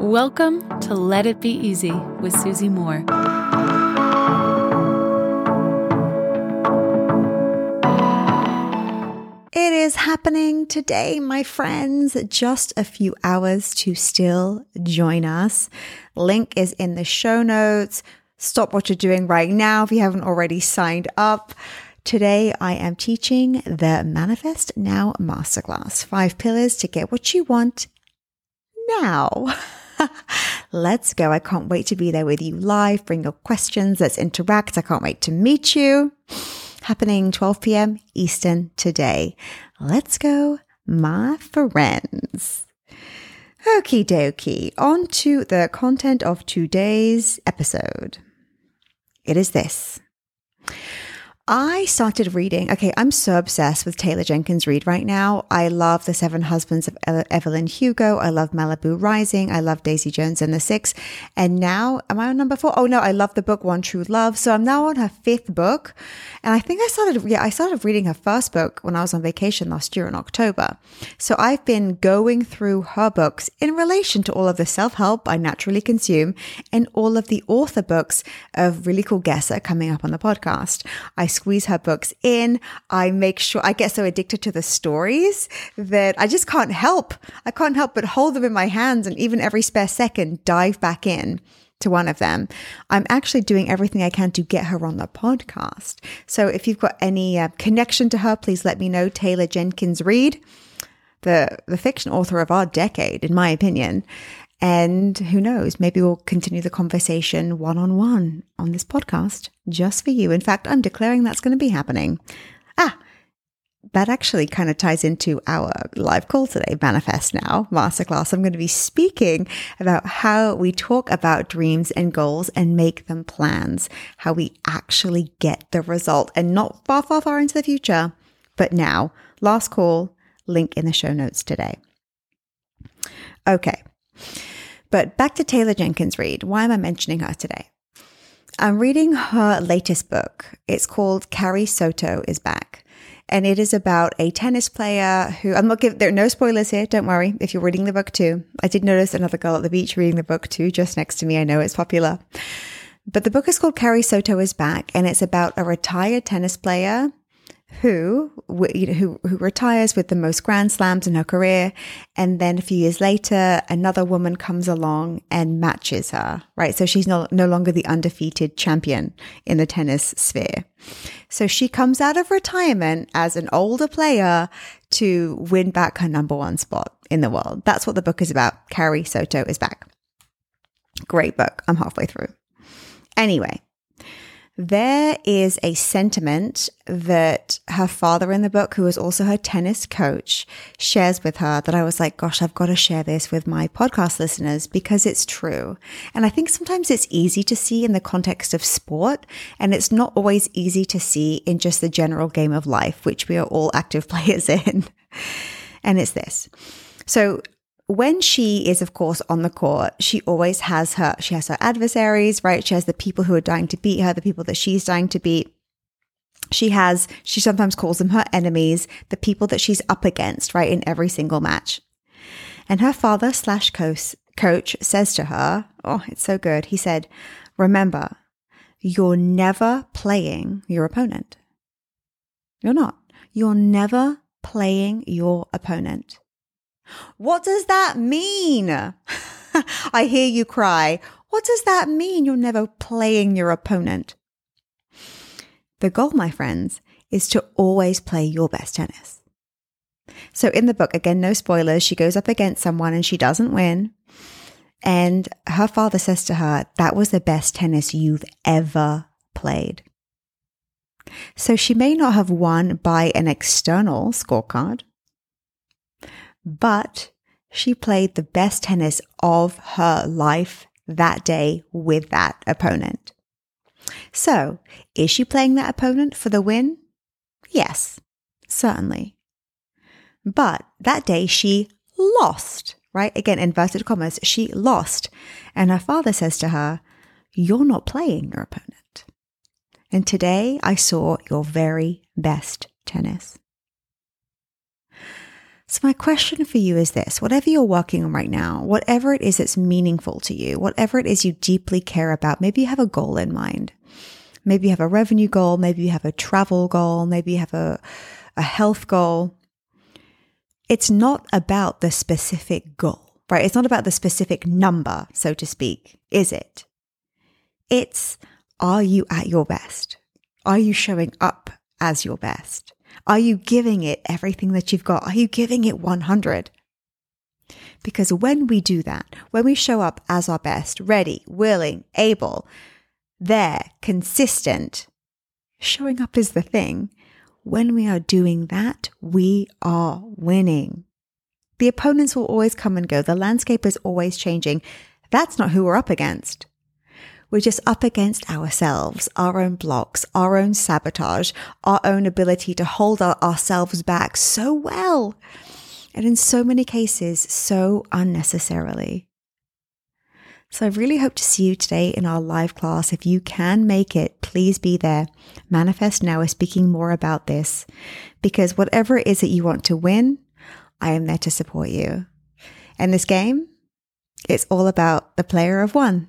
Welcome to Let It Be Easy with Susie Moore. It is happening today, my friends. Just a few hours to still join us. Link is in the show notes. Stop what you're doing right now if you haven't already signed up. Today, I am teaching the Manifest Now Masterclass five pillars to get what you want now. Let's go. I can't wait to be there with you live. Bring your questions. Let's interact. I can't wait to meet you. Happening 12 p.m. Eastern today. Let's go, my friends. Okie dokie. On to the content of today's episode. It is this. I started reading. Okay, I'm so obsessed with Taylor Jenkins Reid right now. I love The Seven Husbands of Evelyn Hugo. I love Malibu Rising. I love Daisy Jones and the Six. And now, am I on number four? Oh no, I love the book One True Love. So I'm now on her fifth book. And I think I started, yeah, I started reading her first book when I was on vacation last year in October. So I've been going through her books in relation to all of the self help I naturally consume and all of the author books of really cool guests that are coming up on the podcast. I squeeze her books in. I make sure I get so addicted to the stories that I just can't help. I can't help but hold them in my hands and even every spare second dive back in to one of them. I'm actually doing everything I can to get her on the podcast. So if you've got any uh, connection to her, please let me know. Taylor Jenkins Reid, the the fiction author of our decade, in my opinion. And who knows, maybe we'll continue the conversation one on one on this podcast just for you. In fact, I'm declaring that's going to be happening. Ah, that actually kind of ties into our live call today, Manifest Now Masterclass. I'm going to be speaking about how we talk about dreams and goals and make them plans, how we actually get the result and not far, far, far into the future, but now. Last call, link in the show notes today. Okay. But back to Taylor Jenkins Reid. Why am I mentioning her today? I'm reading her latest book. It's called Carrie Soto is Back. And it is about a tennis player who I'm not giving, there are no spoilers here. Don't worry if you're reading the book too. I did notice another girl at the beach reading the book too, just next to me. I know it's popular. But the book is called Carrie Soto is Back and it's about a retired tennis player who who who retires with the most grand slams in her career and then a few years later another woman comes along and matches her right? So she's no, no longer the undefeated champion in the tennis sphere. So she comes out of retirement as an older player to win back her number one spot in the world. That's what the book is about. Carrie soto is back. Great book. I'm halfway through. Anyway there is a sentiment that her father in the book, who was also her tennis coach, shares with her that I was like, gosh, I've got to share this with my podcast listeners because it's true. And I think sometimes it's easy to see in the context of sport, and it's not always easy to see in just the general game of life, which we are all active players in. and it's this. So when she is, of course, on the court, she always has her, she has her adversaries, right? She has the people who are dying to beat her, the people that she's dying to beat. She has, she sometimes calls them her enemies, the people that she's up against, right? In every single match. And her father slash coach, says to her, Oh, it's so good. He said, Remember, you're never playing your opponent. You're not. You're never playing your opponent. What does that mean? I hear you cry. What does that mean? You're never playing your opponent. The goal, my friends, is to always play your best tennis. So in the book, again, no spoilers, she goes up against someone and she doesn't win. And her father says to her, That was the best tennis you've ever played. So she may not have won by an external scorecard, but she played the best tennis of her life that day with that opponent. So, is she playing that opponent for the win? Yes, certainly. But that day she lost, right? Again, inverted commas, she lost. And her father says to her, You're not playing your opponent. And today I saw your very best tennis. So, my question for you is this whatever you're working on right now, whatever it is that's meaningful to you, whatever it is you deeply care about, maybe you have a goal in mind. Maybe you have a revenue goal, maybe you have a travel goal, maybe you have a, a health goal. It's not about the specific goal, right? It's not about the specific number, so to speak, is it? It's are you at your best? Are you showing up as your best? Are you giving it everything that you've got? Are you giving it 100? Because when we do that, when we show up as our best, ready, willing, able, there, consistent, showing up is the thing. When we are doing that, we are winning. The opponents will always come and go. The landscape is always changing. That's not who we're up against. We're just up against ourselves, our own blocks, our own sabotage, our own ability to hold our, ourselves back so well. And in so many cases, so unnecessarily. So I really hope to see you today in our live class. If you can make it, please be there. Manifest Now is speaking more about this because whatever it is that you want to win, I am there to support you. And this game, it's all about the player of one